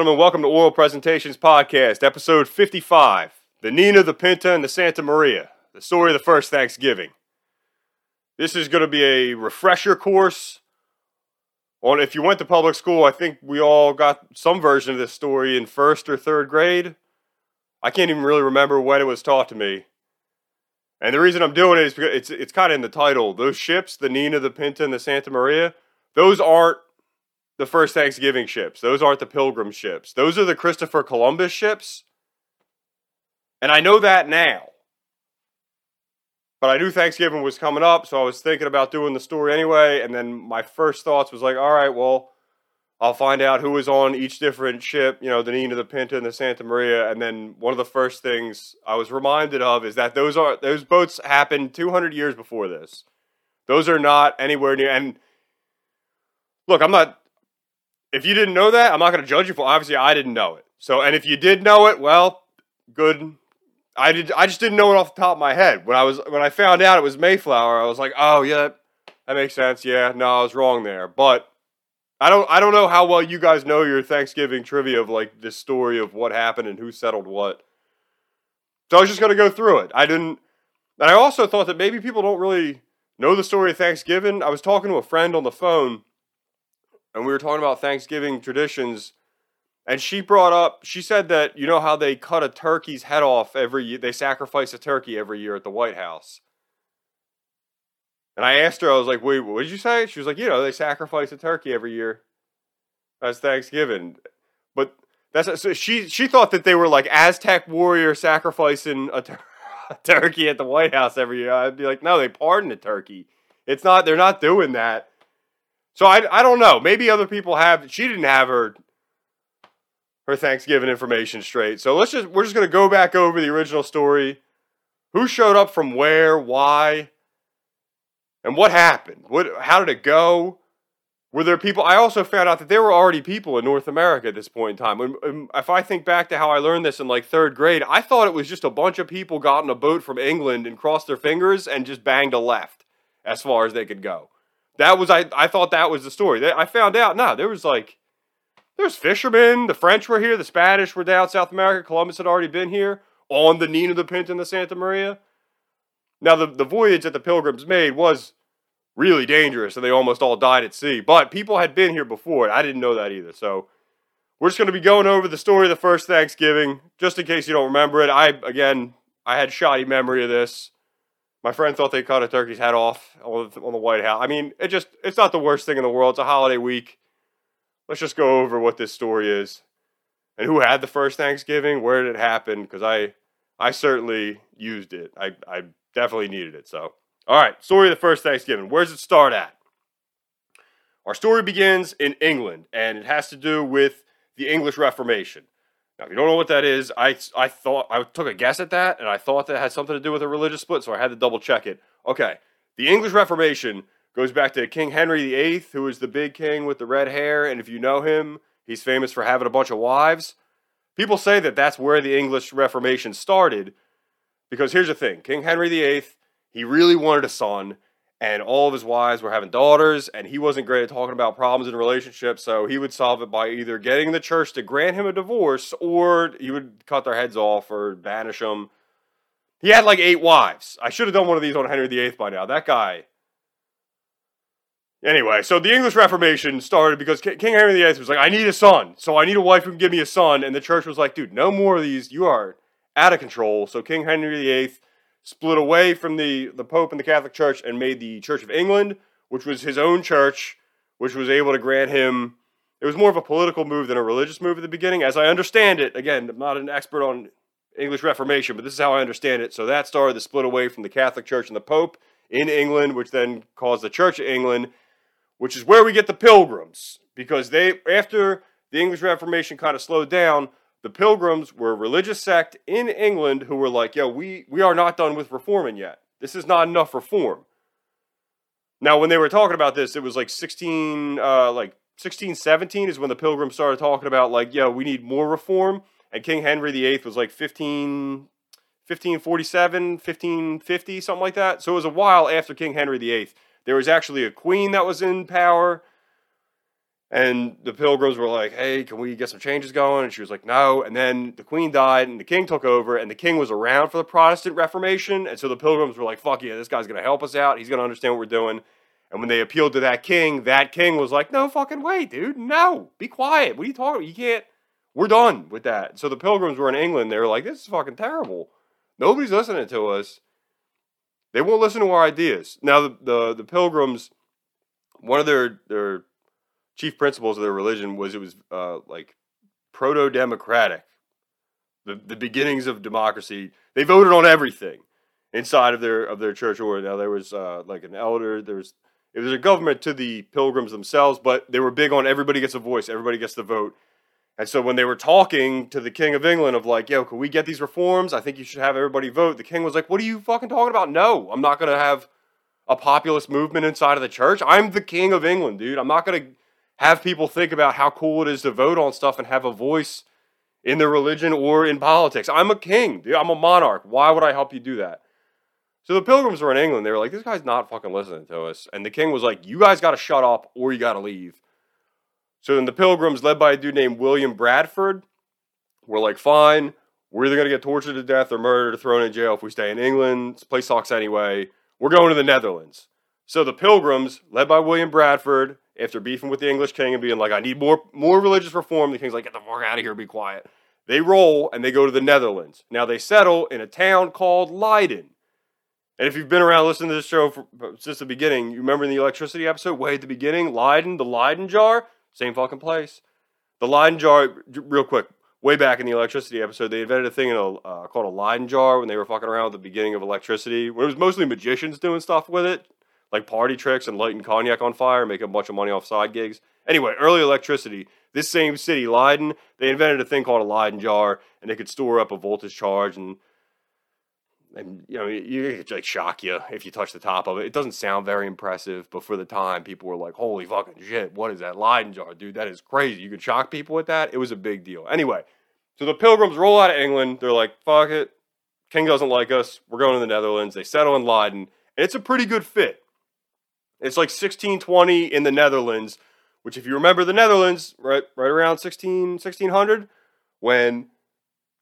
gentlemen, welcome to Oral Presentations Podcast, episode 55 The Nina, the Pinta, and the Santa Maria, the story of the first Thanksgiving. This is going to be a refresher course on if you went to public school, I think we all got some version of this story in first or third grade. I can't even really remember when it was taught to me. And the reason I'm doing it is because it's it's kind of in the title. Those ships, the Nina, the Pinta, and the Santa Maria, those aren't the first Thanksgiving ships. Those aren't the Pilgrim ships. Those are the Christopher Columbus ships. And I know that now. But I knew Thanksgiving was coming up, so I was thinking about doing the story anyway. And then my first thoughts was like, all right, well, I'll find out who was on each different ship, you know, the Nina, the Pinta, and the Santa Maria. And then one of the first things I was reminded of is that those are those boats happened 200 years before this. Those are not anywhere near. And look, I'm not. If you didn't know that, I'm not going to judge you for. Obviously, I didn't know it. So, and if you did know it, well, good. I did. I just didn't know it off the top of my head. When I was when I found out it was Mayflower, I was like, oh yeah, that makes sense. Yeah, no, I was wrong there. But I don't I don't know how well you guys know your Thanksgiving trivia of like this story of what happened and who settled what. So I was just gonna go through it. I didn't and I also thought that maybe people don't really know the story of Thanksgiving. I was talking to a friend on the phone and we were talking about Thanksgiving traditions and she brought up she said that you know how they cut a turkey's head off every year they sacrifice a turkey every year at the White House. And I asked her, I was like, wait, what did you say? She was like, you know, they sacrifice a turkey every year. That's Thanksgiving. But that's so she she thought that they were like Aztec warrior sacrificing a, tur- a turkey at the White House every year. I'd be like, no, they pardon a turkey. It's not. They're not doing that. So I I don't know. Maybe other people have. She didn't have her her Thanksgiving information straight. So let's just we're just gonna go back over the original story. Who showed up from where? Why? And what happened? What? How did it go? Were there people? I also found out that there were already people in North America at this point in time. If I think back to how I learned this in like third grade, I thought it was just a bunch of people got in a boat from England and crossed their fingers and just banged a left as far as they could go. That was I. I thought that was the story. I found out. No, there was like there's fishermen. The French were here. The Spanish were down South America. Columbus had already been here on the Nina, the Pinta, and the Santa Maria. Now, the, the voyage that the Pilgrims made was really dangerous, and they almost all died at sea. But people had been here before. I didn't know that either. So we're just going to be going over the story of the first Thanksgiving, just in case you don't remember it. I, again, I had shoddy memory of this. My friend thought they cut a turkey's head off on the, on the White House. I mean, it just, it's not the worst thing in the world. It's a holiday week. Let's just go over what this story is and who had the first Thanksgiving, where did it happen, because I, I certainly used it. I, I definitely needed it. So, all right, story of the first Thanksgiving. Where does it start at? Our story begins in England, and it has to do with the English Reformation. Now, if you don't know what that is, I, I thought I took a guess at that, and I thought that had something to do with a religious split, so I had to double check it. Okay, the English Reformation goes back to King Henry VIII, who is the big king with the red hair, and if you know him, he's famous for having a bunch of wives. People say that that's where the English Reformation started, because here's the thing King Henry VIII, he really wanted a son, and all of his wives were having daughters, and he wasn't great at talking about problems in relationships, so he would solve it by either getting the church to grant him a divorce or he would cut their heads off or banish them. He had like eight wives. I should have done one of these on Henry VIII by now. That guy. Anyway, so the English Reformation started because King Henry VIII was like, I need a son, so I need a wife who can give me a son. And the church was like, dude, no more of these. You are out of control. So King Henry VIII split away from the, the Pope and the Catholic Church and made the Church of England, which was his own church, which was able to grant him. It was more of a political move than a religious move at the beginning. As I understand it, again, I'm not an expert on English Reformation, but this is how I understand it. So that started the split away from the Catholic Church and the Pope in England, which then caused the Church of England, which is where we get the Pilgrims, because they after the English Reformation kind of slowed down, the Pilgrims were a religious sect in England who were like, yo, we, we are not done with reforming yet. This is not enough reform. Now, when they were talking about this, it was like 16, uh, like 16, 17 is when the Pilgrims started talking about like, yo, we need more reform. And King Henry VIII was like 15, 1547, 1550, something like that. So it was a while after King Henry VIII. There was actually a queen that was in power And the pilgrims were like, hey, can we get some changes going? And she was like, no. And then the queen died and the king took over, and the king was around for the Protestant Reformation. And so the pilgrims were like, fuck yeah, this guy's going to help us out. He's going to understand what we're doing. And when they appealed to that king, that king was like, no fucking way, dude. No, be quiet. What are you talking You can't. We're done with that. So the pilgrims were in England. They were like, this is fucking terrible. Nobody's listening to us. They won't listen to our ideas. Now, the, the, the pilgrims, one of their, their chief principles of their religion was it was uh, like proto democratic, the the beginnings of democracy. They voted on everything inside of their of their church order. Now there was uh, like an elder. There was it was a government to the pilgrims themselves, but they were big on everybody gets a voice, everybody gets the vote. And so when they were talking to the King of England of like, yo, can we get these reforms? I think you should have everybody vote. The king was like, what are you fucking talking about? No, I'm not to have a populist movement inside of the church. I'm the King of England, dude. I'm not to have people think about how cool it is to vote on stuff and have a voice in their religion or in politics. I'm a king, dude. I'm a monarch. Why would I help you do that? So the pilgrims were in England. They were like, this guy's not fucking listening to us. And the king was like, you guys got to shut up or you got to leave. So then the pilgrims, led by a dude named William Bradford, were like, fine, we're either going to get tortured to death or murdered or thrown in jail if we stay in England. This place sucks anyway. We're going to the Netherlands. So the pilgrims, led by William Bradford, after beefing with the English king and being like, I need more more religious reform, the king's like, get the fuck out of here, be quiet. They roll and they go to the Netherlands. Now they settle in a town called Leiden. And if you've been around listening to this show for, since the beginning, you remember in the electricity episode, way at the beginning, Leiden, the Leyden jar, same fucking place. The Leyden jar, real quick, way back in the electricity episode, they invented a thing in a, uh, called a Leyden jar when they were fucking around at the beginning of electricity, where it was mostly magicians doing stuff with it like party tricks and lighting cognac on fire, making a bunch of money off side gigs. Anyway, early electricity. This same city, Leiden, they invented a thing called a Leyden jar, and they could store up a voltage charge and and you know you like shock you if you touch the top of it. It doesn't sound very impressive, but for the time, people were like, "Holy fucking shit! What is that Leyden jar, dude? That is crazy! You could shock people with that." It was a big deal. Anyway, so the Pilgrims roll out of England. They're like, "Fuck it, King doesn't like us. We're going to the Netherlands." They settle in Leiden, and it's a pretty good fit. It's like 1620 in the Netherlands, which if you remember the Netherlands, right right around 16 1600 when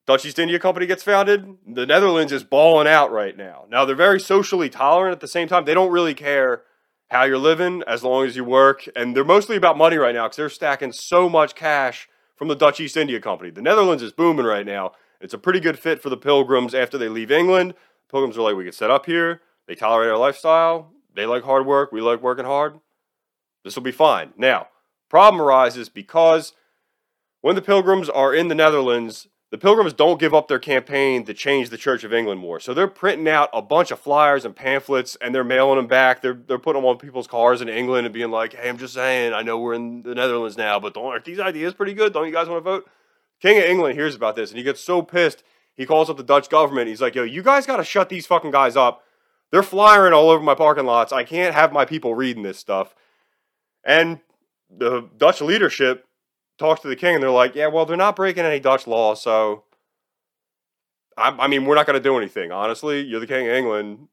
Dutch East India Company gets founded, the Netherlands is balling out right now. Now they're very socially tolerant at the same time. They don't really care how you're living as long as you work, and they're mostly about money right now because they're stacking so much cash from the Dutch East India Company. The Netherlands is booming right now. It's a pretty good fit for the pilgrims after they leave England. Pilgrims are like, we get set up here. They tolerate our lifestyle. They like hard work. We like working hard. This will be fine. Now, problem arises because when the Pilgrims are in the Netherlands, the Pilgrims don't give up their campaign to change the Church of England more. So they're printing out a bunch of flyers and pamphlets and they're mailing them back. They're, they're putting them on people's cars in England and being like, hey, I'm just saying, I know we're in the Netherlands now, but don't, these ideas pretty good? Don't you guys want to vote? King of England hears about this and he gets so pissed. He calls up the Dutch government. He's like, yo, you guys got to shut these fucking guys up. They're flying all over my parking lots. I can't have my people reading this stuff. And the Dutch leadership talks to the king and they're like, yeah, well, they're not breaking any Dutch law, so I, I mean, we're not going to do anything. Honestly, you're the king of England.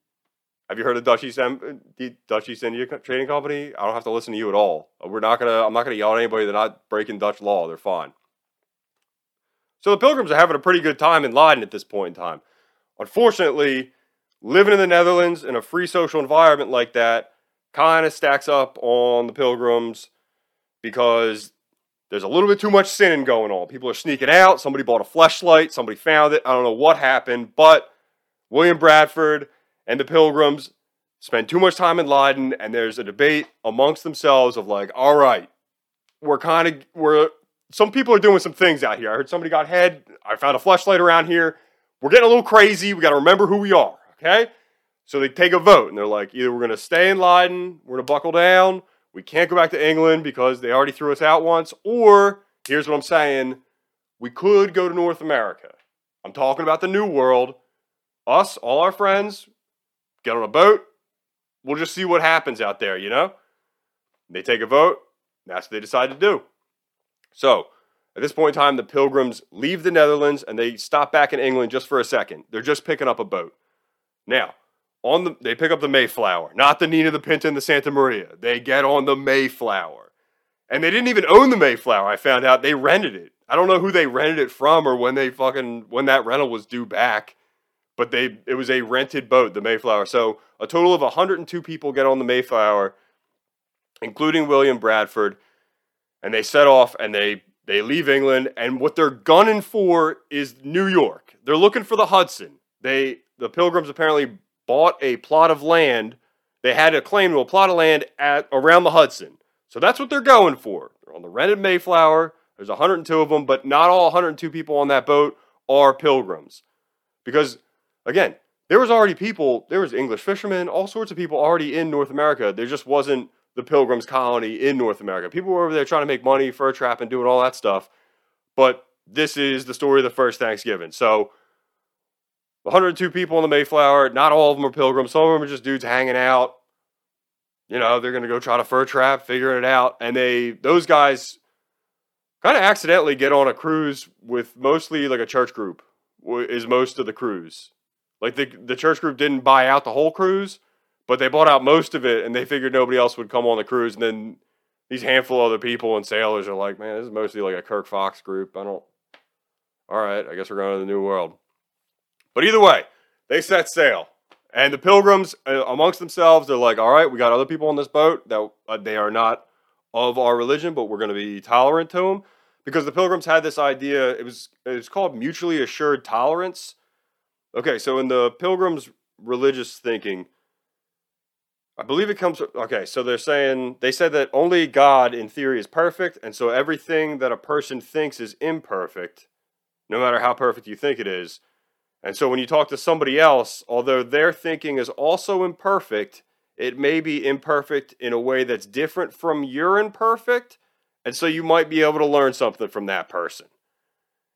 Have you heard of Dutch East, the Dutch East India Trading Company? I don't have to listen to you at all. We're not gonna. I'm not gonna yell at anybody. They're not breaking Dutch law. They're fine. So the Pilgrims are having a pretty good time in Leiden at this point in time. Unfortunately, living in the Netherlands in a free social environment like that kind of stacks up on the pilgrims because there's a little bit too much sinning going on. People are sneaking out. Somebody bought a flashlight. Somebody found it. I don't know what happened, but William Bradford and the pilgrims spend too much time in Leiden, and there's a debate amongst themselves of like, all right, we're kind of we're some people are doing some things out here. I heard somebody got head. I found a flashlight around here. We're getting a little crazy. We got to remember who we are. Okay? So they take a vote and they're like, either we're going to stay in Leiden, we're going to buckle down, we can't go back to England because they already threw us out once, or here's what I'm saying we could go to North America. I'm talking about the New World. Us, all our friends, get on a boat. We'll just see what happens out there, you know? They take a vote. That's what they decide to do. So, at this point in time, the pilgrims leave the Netherlands and they stop back in England just for a second. They're just picking up a boat. Now, on the they pick up the Mayflower, not the Nina, the Pinta, and the Santa Maria. They get on the Mayflower. And they didn't even own the Mayflower. I found out they rented it. I don't know who they rented it from or when they fucking when that rental was due back, but they it was a rented boat, the Mayflower. So a total of 102 people get on the Mayflower, including William Bradford, and they set off and they they leave England. And what they're gunning for is New York. They're looking for the Hudson. They the Pilgrims apparently bought a plot of land. They had a claim to a plot of land at around the Hudson. So that's what they're going for. They're on the rented Mayflower. There's 102 of them, but not all 102 people on that boat are pilgrims. Because, again, there was already people, there was English fishermen, all sorts of people already in North America. There just wasn't the pilgrims colony in North America. People were over there trying to make money, fur trapping, doing all that stuff. But this is the story of the first Thanksgiving. So, 102 people on the Mayflower, not all of them are pilgrims. Some of them are just dudes hanging out. You know, they're going to go try to fur trap, figuring it out. And they, those guys kind of accidentally get on a cruise with mostly like a church group is most of the cruise. Like the the church group didn't buy out the whole cruise, but they bought out most of it, and they figured nobody else would come on the cruise. And then these handful of other people and sailors are like, "Man, this is mostly like a Kirk Fox group." I don't. All right, I guess we're going to the New World. But either way, they set sail, and the pilgrims uh, amongst themselves, they're like, "All right, we got other people on this boat that uh, they are not of our religion, but we're going to be tolerant to them." because the pilgrims had this idea it was it was called mutually assured tolerance okay so in the pilgrims religious thinking i believe it comes okay so they're saying they said that only god in theory is perfect and so everything that a person thinks is imperfect no matter how perfect you think it is and so when you talk to somebody else although their thinking is also imperfect it may be imperfect in a way that's different from your imperfect and so you might be able to learn something from that person.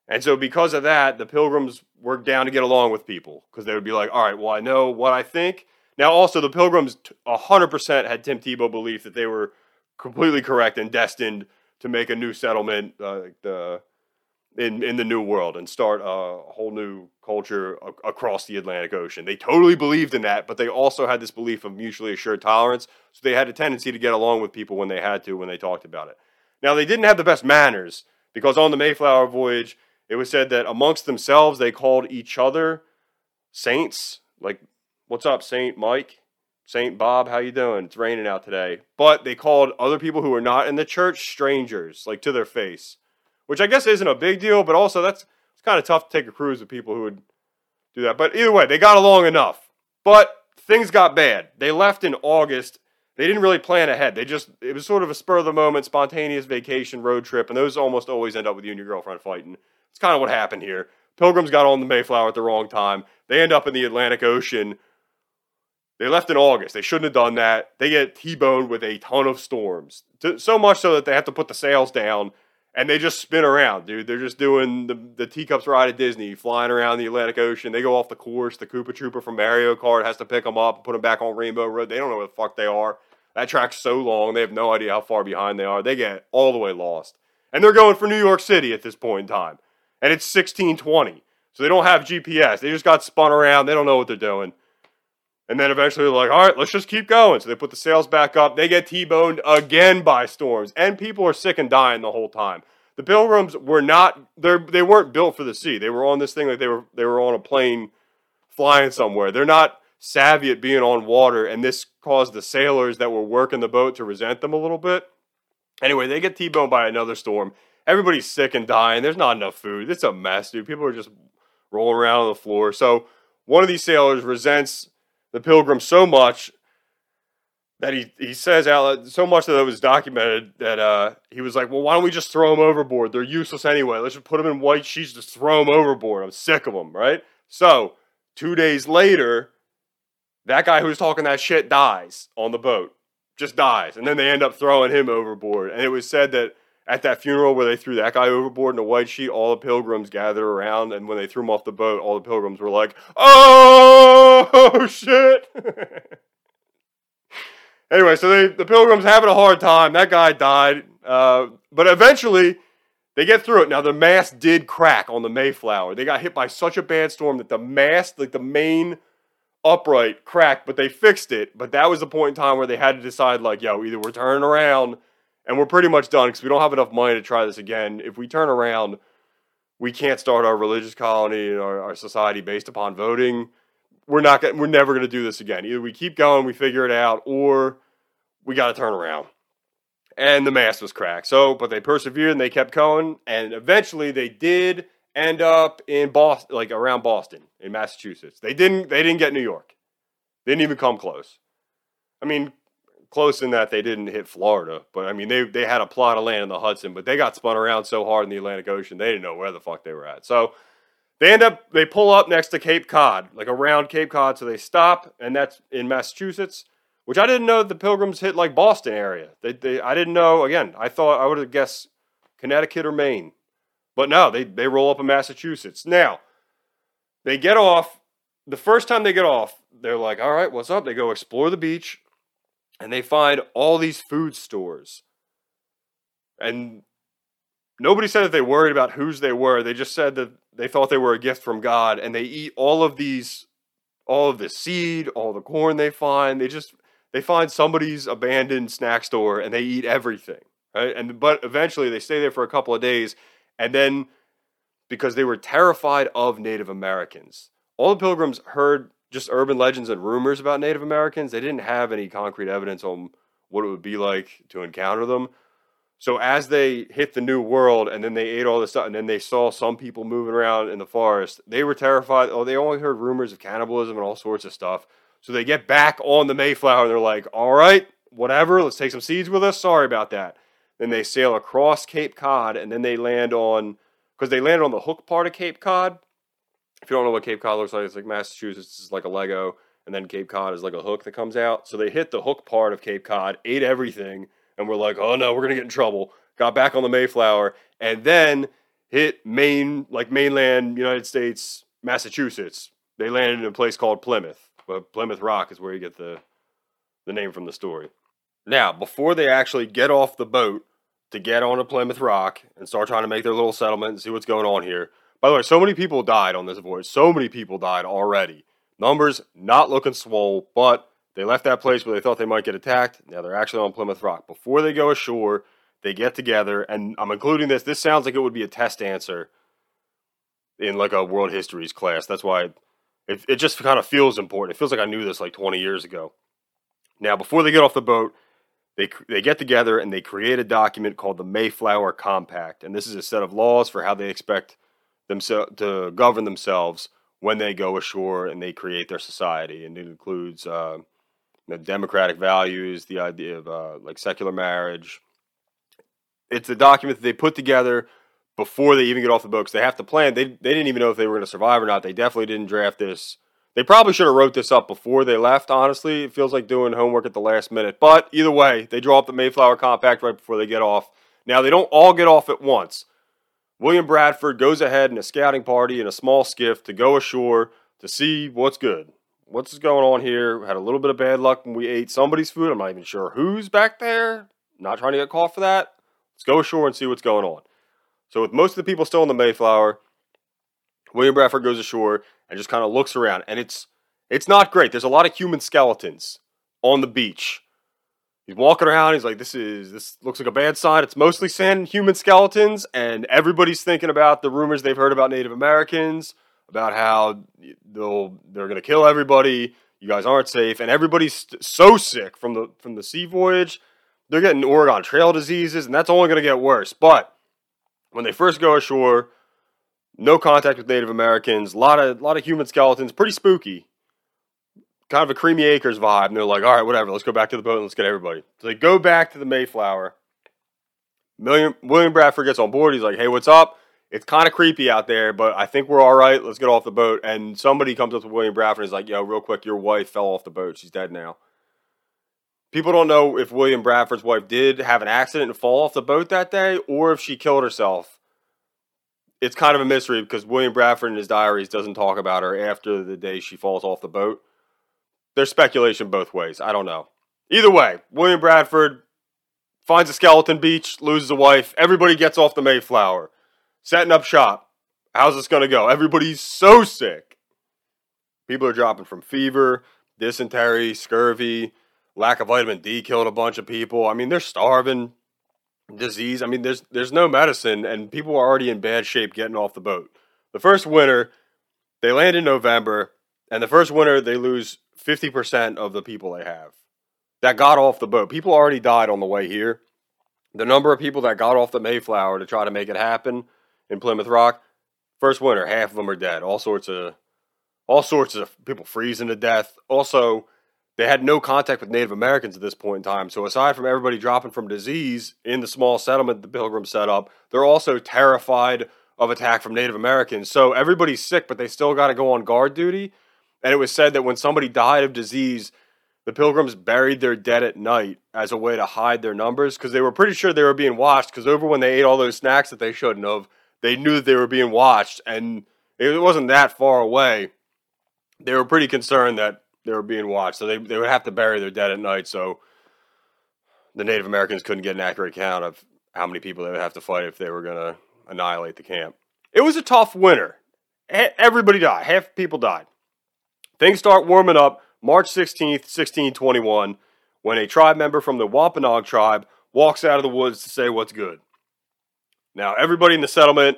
And so because of that, the pilgrims were down to get along with people because they would be like, all right, well, I know what I think. Now, also, the pilgrims 100% had Tim Tebow belief that they were completely correct and destined to make a new settlement uh, the, in, in the new world and start a whole new culture a- across the Atlantic Ocean. They totally believed in that, but they also had this belief of mutually assured tolerance. So they had a tendency to get along with people when they had to, when they talked about it. Now, they didn't have the best manners because on the Mayflower voyage, it was said that amongst themselves they called each other saints. Like, what's up, Saint Mike? Saint Bob, how you doing? It's raining out today. But they called other people who were not in the church strangers, like to their face, which I guess isn't a big deal, but also that's it's kind of tough to take a cruise with people who would do that. But either way, they got along enough. But things got bad. They left in August they didn't really plan ahead. They just it was sort of a spur of the moment, spontaneous vacation road trip, and those almost always end up with you and your girlfriend fighting. It's kind of what happened here. Pilgrims got on the Mayflower at the wrong time. They end up in the Atlantic Ocean. They left in August. They shouldn't have done that. They get T-boned with a ton of storms, so much so that they have to put the sails down and they just spin around, dude. They're just doing the, the teacups ride at Disney, flying around the Atlantic Ocean. They go off the course. The Koopa Troopa from Mario Kart has to pick them up and put them back on Rainbow Road. They don't know where the fuck they are. That track's so long, they have no idea how far behind they are. They get all the way lost. And they're going for New York City at this point in time. And it's 1620. So they don't have GPS. They just got spun around. They don't know what they're doing. And then eventually they're like, all right, let's just keep going. So they put the sails back up. They get T boned again by storms. And people are sick and dying the whole time. The pilgrims were not they weren't built for the sea. They were on this thing like they were they were on a plane flying somewhere. They're not savvy at being on water, and this caused the sailors that were working the boat to resent them a little bit. Anyway, they get T-boned by another storm. Everybody's sick and dying. There's not enough food. It's a mess, dude. People are just rolling around on the floor. So one of these sailors resents the pilgrim so much that he, he says out so much that it was documented that uh, he was like, well, why don't we just throw them overboard? They're useless anyway. Let's just put them in white sheets, just throw them overboard. I'm sick of them, right? So two days later, that guy who's talking that shit dies on the boat, just dies, and then they end up throwing him overboard. And it was said that at that funeral where they threw that guy overboard in a white sheet, all the pilgrims gathered around, and when they threw him off the boat, all the pilgrims were like, "Oh shit!" anyway, so they, the pilgrims having a hard time. That guy died, uh, but eventually they get through it. Now the mast did crack on the Mayflower. They got hit by such a bad storm that the mast, like the main upright cracked, but they fixed it. But that was the point in time where they had to decide, like, yo, either we're turning around and we're pretty much done because we don't have enough money to try this again. If we turn around, we can't start our religious colony and our, our society based upon voting. We're not. Gonna, we're never going to do this again. Either we keep going, we figure it out, or we got to turn around. And the mast was cracked. So, but they persevered and they kept going, and eventually they did end up in Boston, like around Boston in Massachusetts. They didn't. They didn't get New York. They didn't even come close. I mean, close in that they didn't hit Florida, but I mean they they had a plot of land in the Hudson, but they got spun around so hard in the Atlantic Ocean they didn't know where the fuck they were at. So they end up they pull up next to Cape Cod, like around Cape Cod, so they stop, and that's in Massachusetts, which I didn't know the Pilgrims hit like Boston area. They, they I didn't know. Again, I thought I would have guessed Connecticut or Maine, but no, they they roll up in Massachusetts. Now they get off. The first time they get off, they're like, "All right, what's up?" They go explore the beach and they find all these food stores. And nobody said that they worried about whose they were. They just said that they thought they were a gift from God and they eat all of these all of the seed, all the corn they find. They just they find somebody's abandoned snack store and they eat everything. Right? And but eventually they stay there for a couple of days and then because they were terrified of Native Americans. All the pilgrims heard just urban legends and rumors about Native Americans. They didn't have any concrete evidence on what it would be like to encounter them. So as they hit the new world and then they ate all this stuff and then they saw some people moving around in the forest, they were terrified. Oh, they only heard rumors of cannibalism and all sorts of stuff. So they get back on the Mayflower and they're like, all right, whatever, let's take some seeds with us. Sorry about that. Then they sail across Cape Cod and then they land on, because they landed on the hook part of Cape Cod if you don't know what Cape Cod looks like, it's like Massachusetts is like a Lego, and then Cape Cod is like a hook that comes out. So they hit the hook part of Cape Cod, ate everything, and we're like, oh no, we're gonna get in trouble. Got back on the Mayflower, and then hit Maine, like mainland United States, Massachusetts. They landed in a place called Plymouth. But Plymouth Rock is where you get the the name from the story. Now, before they actually get off the boat to get on a Plymouth Rock and start trying to make their little settlement and see what's going on here, by the way, so many people died on this voyage. So many people died already. Numbers not looking swole, but they left that place where they thought they might get attacked. Now they're actually on Plymouth Rock. Before they go ashore, they get together, and I'm including this. This sounds like it would be a test answer in like a world histories class. That's why it, it just kind of feels important. It feels like I knew this like 20 years ago. Now, before they get off the boat, they, they get together and they create a document called the Mayflower Compact. And this is a set of laws for how they expect themselves to govern themselves when they go ashore and they create their society, and it includes uh, democratic values, the idea of uh, like secular marriage. It's a document that they put together before they even get off the books. They have to plan. They they didn't even know if they were going to survive or not. They definitely didn't draft this. They probably should have wrote this up before they left. Honestly, it feels like doing homework at the last minute. But either way, they draw up the Mayflower Compact right before they get off. Now they don't all get off at once. William Bradford goes ahead in a scouting party in a small skiff to go ashore to see what's good. What's going on here? Had a little bit of bad luck when we ate somebody's food. I'm not even sure who's back there. Not trying to get caught for that. Let's go ashore and see what's going on. So, with most of the people still in the Mayflower, William Bradford goes ashore and just kind of looks around, and it's it's not great. There's a lot of human skeletons on the beach. He's walking around. He's like, "This is this looks like a bad sign." It's mostly sand human skeletons, and everybody's thinking about the rumors they've heard about Native Americans, about how they'll they're going to kill everybody. You guys aren't safe, and everybody's so sick from the from the sea voyage. They're getting Oregon Trail diseases, and that's only going to get worse. But when they first go ashore, no contact with Native Americans, a lot of lot of human skeletons, pretty spooky kind of a Creamy Acres vibe. And they're like, all right, whatever, let's go back to the boat and let's get everybody. So they go back to the Mayflower. William, William Bradford gets on board. He's like, hey, what's up? It's kind of creepy out there, but I think we're all right. Let's get off the boat. And somebody comes up to William Bradford and is like, yo, real quick, your wife fell off the boat. She's dead now. People don't know if William Bradford's wife did have an accident and fall off the boat that day or if she killed herself. It's kind of a mystery because William Bradford in his diaries doesn't talk about her after the day she falls off the boat. There's speculation both ways. I don't know. Either way, William Bradford finds a skeleton beach, loses a wife. Everybody gets off the Mayflower, setting up shop. How's this going to go? Everybody's so sick. People are dropping from fever, dysentery, scurvy, lack of vitamin D killed a bunch of people. I mean, they're starving. disease. I mean, there's there's no medicine, and people are already in bad shape getting off the boat. The first winter, they land in November, and the first winter they lose fifty percent of the people they have that got off the boat. People already died on the way here. The number of people that got off the Mayflower to try to make it happen in Plymouth Rock, first winter, half of them are dead. All sorts of all sorts of people freezing to death. Also, they had no contact with Native Americans at this point in time. So aside from everybody dropping from disease in the small settlement the Pilgrims set up, they're also terrified of attack from Native Americans. So everybody's sick, but they still got to go on guard duty. And it was said that when somebody died of disease, the Pilgrims buried their dead at night as a way to hide their numbers because they were pretty sure they were being watched. Because over when they ate all those snacks that they shouldn't have, they knew that they were being watched, and it wasn't that far away. They were pretty concerned that they were being watched, so they they would have to bury their dead at night. So the Native Americans couldn't get an accurate count of how many people they would have to fight if they were going to annihilate the camp. It was a tough winter. Everybody died. Half people died. Things start warming up March 16th, 1621, when a tribe member from the Wampanoag tribe walks out of the woods to say what's good. Now, everybody in the settlement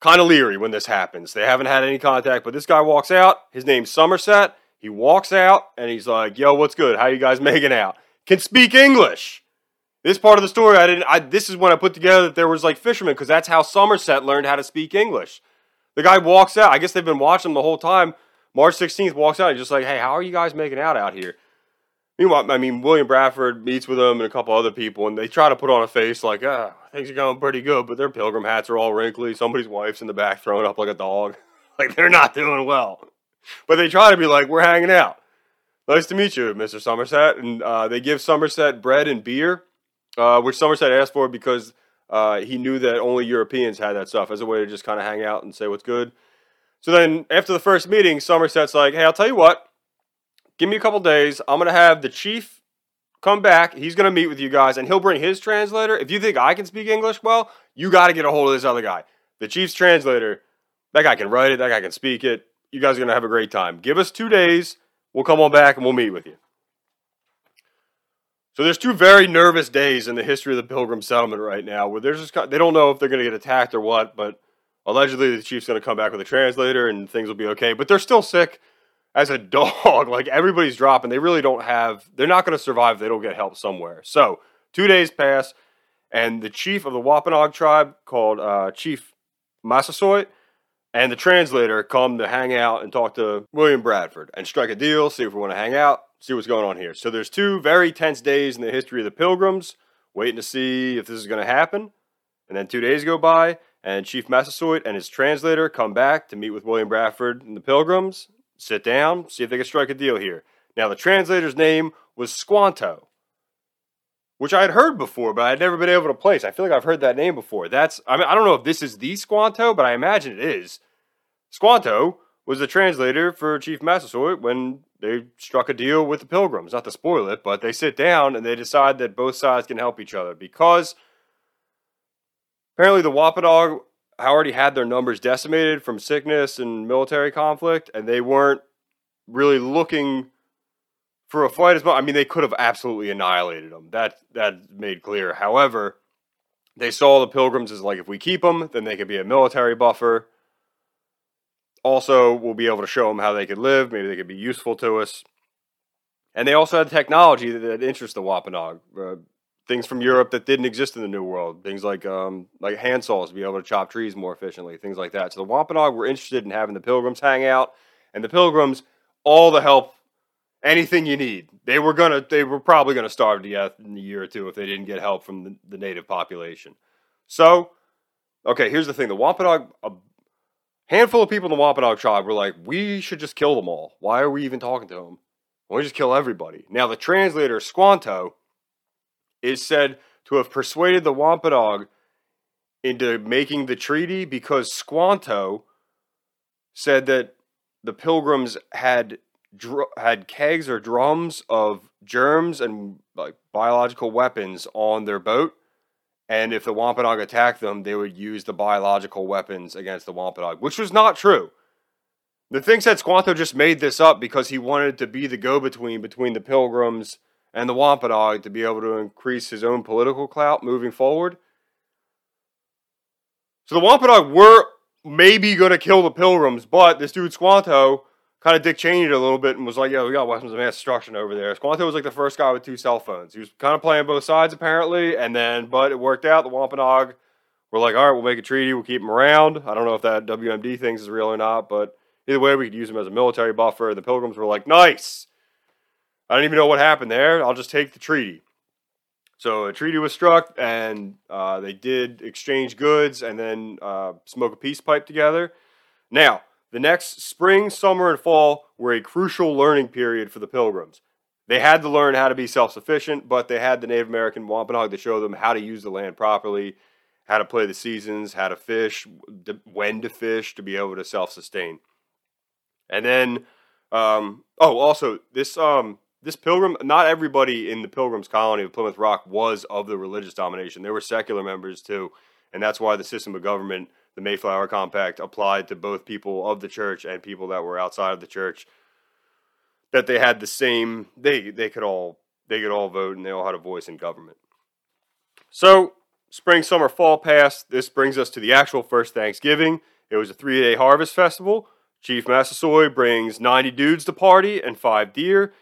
kind of leery when this happens. They haven't had any contact, but this guy walks out. His name's Samoset. He walks out and he's like, "Yo, what's good? How you guys making out?" Can speak English. This part of the story, I didn't. I, this is when I put together that there was like fishermen because that's how Samoset learned how to speak English. The guy walks out. I guess they've been watching him the whole time. March 16th walks out and just like, hey, how are you guys making out out here? Meanwhile, I mean, William Bradford meets with them and a couple other people, and they try to put on a face like, ah, things are going pretty good, but their pilgrim hats are all wrinkly. Somebody's wife's in the back throwing up like a dog. like, they're not doing well. But they try to be like, we're hanging out. Nice to meet you, Mr. Samoset. And uh, they give Samoset bread and beer, uh, which Samoset asked for because uh, he knew that only Europeans had that stuff as a way to just kind of hang out and say what's good. So then after the first meeting, Samoset's like, hey, I'll tell you what, give me a couple days. I'm going to have the chief come back. He's going to meet with you guys, and he'll bring his translator. If you think I can speak English well, you got to get a hold of this other guy. The chief's translator, that guy can write it, that guy can speak it. You guys are going to have a great time. Give us two days. We'll come on back and we'll meet with you. So there's two very nervous days in the history of the Pilgrim settlement right now where there's just they don't know if they're going to get attacked or what, but Allegedly, the Chiefs going to come back with a translator and things will be okay. But they're still sick as a dog. like everybody's dropping. They really don't have. They're not going to survive. They don't get help somewhere. So two days pass, and the chief of the Wampanoag tribe, called uh, Chief Massasoit, and the translator come to hang out and talk to William Bradford and strike a deal. See if we want to hang out. See what's going on here. So there's two very tense days in the history of the Pilgrims, waiting to see if this is going to happen. And then two days go by, and Chief Massasoit and his translator come back to meet with William Bradford and the Pilgrims, sit down, see if they can strike a deal here. Now, the translator's name was Squanto, which I had heard before, but I had never been able to place. I feel like I've heard that name before. That's, I mean, I don't know if this is the Squanto, but I imagine it is. Squanto was the translator for Chief Massasoit when they struck a deal with the Pilgrims. Not to spoil it, but they sit down and they decide that both sides can help each other because Apparently, the Wampanoag already had their numbers decimated from sickness and military conflict, and they weren't really looking for a fight as much. I mean, they could have absolutely annihilated them. That that made clear. However, they saw the Pilgrims as like if we keep them, then they could be a military buffer. Also, we'll be able to show them how they could live. Maybe they could be useful to us. And they also had technology that, that interests the Wampanoag. Uh, things from Europe that didn't exist in the New World. Things like um, like hand saws to be able to chop trees more efficiently. Things like that. So the Wampanoag were interested in having the Pilgrims hang out, and the Pilgrims all the help, anything you need. They were gonna. They were probably gonna starve to death in a year or two if they didn't get help from the, the native population. So, okay, here's the thing: the Wampanoag. A handful of people in the Wampanoag tribe were like, "We should just kill them all. Why are we even talking to them? Why don't we just kill everybody?" Now the translator Squanto is said to have persuaded the Wampanoag into making the treaty because Squanto said that the pilgrims had dr- had kegs or drums of germs and like biological weapons on their boat and if the Wampanoag attacked them they would use the biological weapons against the Wampanoag which was not true. The thing said Squanto just made this up because he wanted to be the go-between between the pilgrims and the Wampanoag to be able to increase his own political clout moving forward. So the Wampanoag were maybe going to kill the Pilgrims, but this dude Squanto kind of Dick Cheney a little bit and was like, "Yo, we got weapons of mass destruction over there." Squanto was like the first guy with two cell phones. He was kind of playing both sides apparently, and then but it worked out. The Wampanoag were like, "All right, we'll make a treaty. We'll keep him around." I don't know if that WMD thing is real or not, but either way, we could use him as a military buffer. The Pilgrims were like, "Nice." I don't even know what happened there. I'll just take the treaty. So a treaty was struck, and uh, they did exchange goods and then uh, smoke a peace pipe together. Now, the next spring, summer, and fall were a crucial learning period for the Pilgrims. They had to learn how to be self sufficient, but they had the Native American Wampanoag to show them how to use the land properly, how to play the seasons, how to fish, when to fish to be able to self sustain. And then, um, oh, also, this um, this pilgrim, not everybody in the Pilgrims colony of Plymouth Rock was of the religious domination. There were secular members too, and that's why the system of government, the Mayflower Compact, applied to both people of the church and people that were outside of the church. That they had the same, they they could all they could all vote and they all had a voice in government. So spring, summer, fall passed. This brings us to the actual first Thanksgiving. It was a three day harvest festival. Chief Massasoit brings 90 dudes to party and five deer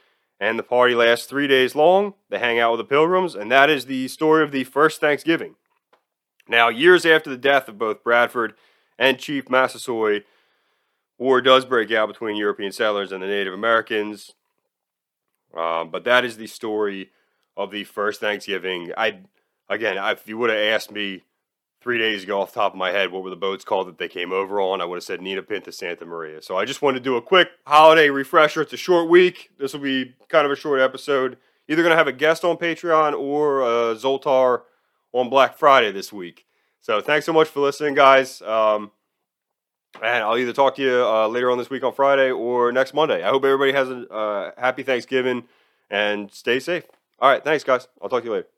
and the party lasts three days long. They hang out with the pilgrims, and that is the story of the first Thanksgiving. Now, years after the death of both Bradford and Chief Massasoit, war does break out between European settlers and the Native Americans. Um, but that is the story of the first Thanksgiving. I, again, if you would have asked me three days ago off the top of my head what were the boats called that they came over on, I would have said Nina Pinta Santa Maria. So I just wanted to do a quick holiday refresher. It's a short week. This will be kind of a short episode. Either going to have a guest on Patreon or uh, Zoltar on Black Friday this week. So thanks so much for listening, guys. Um, and I'll either talk to you uh, later on this week on Friday or next Monday. I hope everybody has a uh, happy Thanksgiving and stay safe. All right, thanks, guys. I'll talk to you later.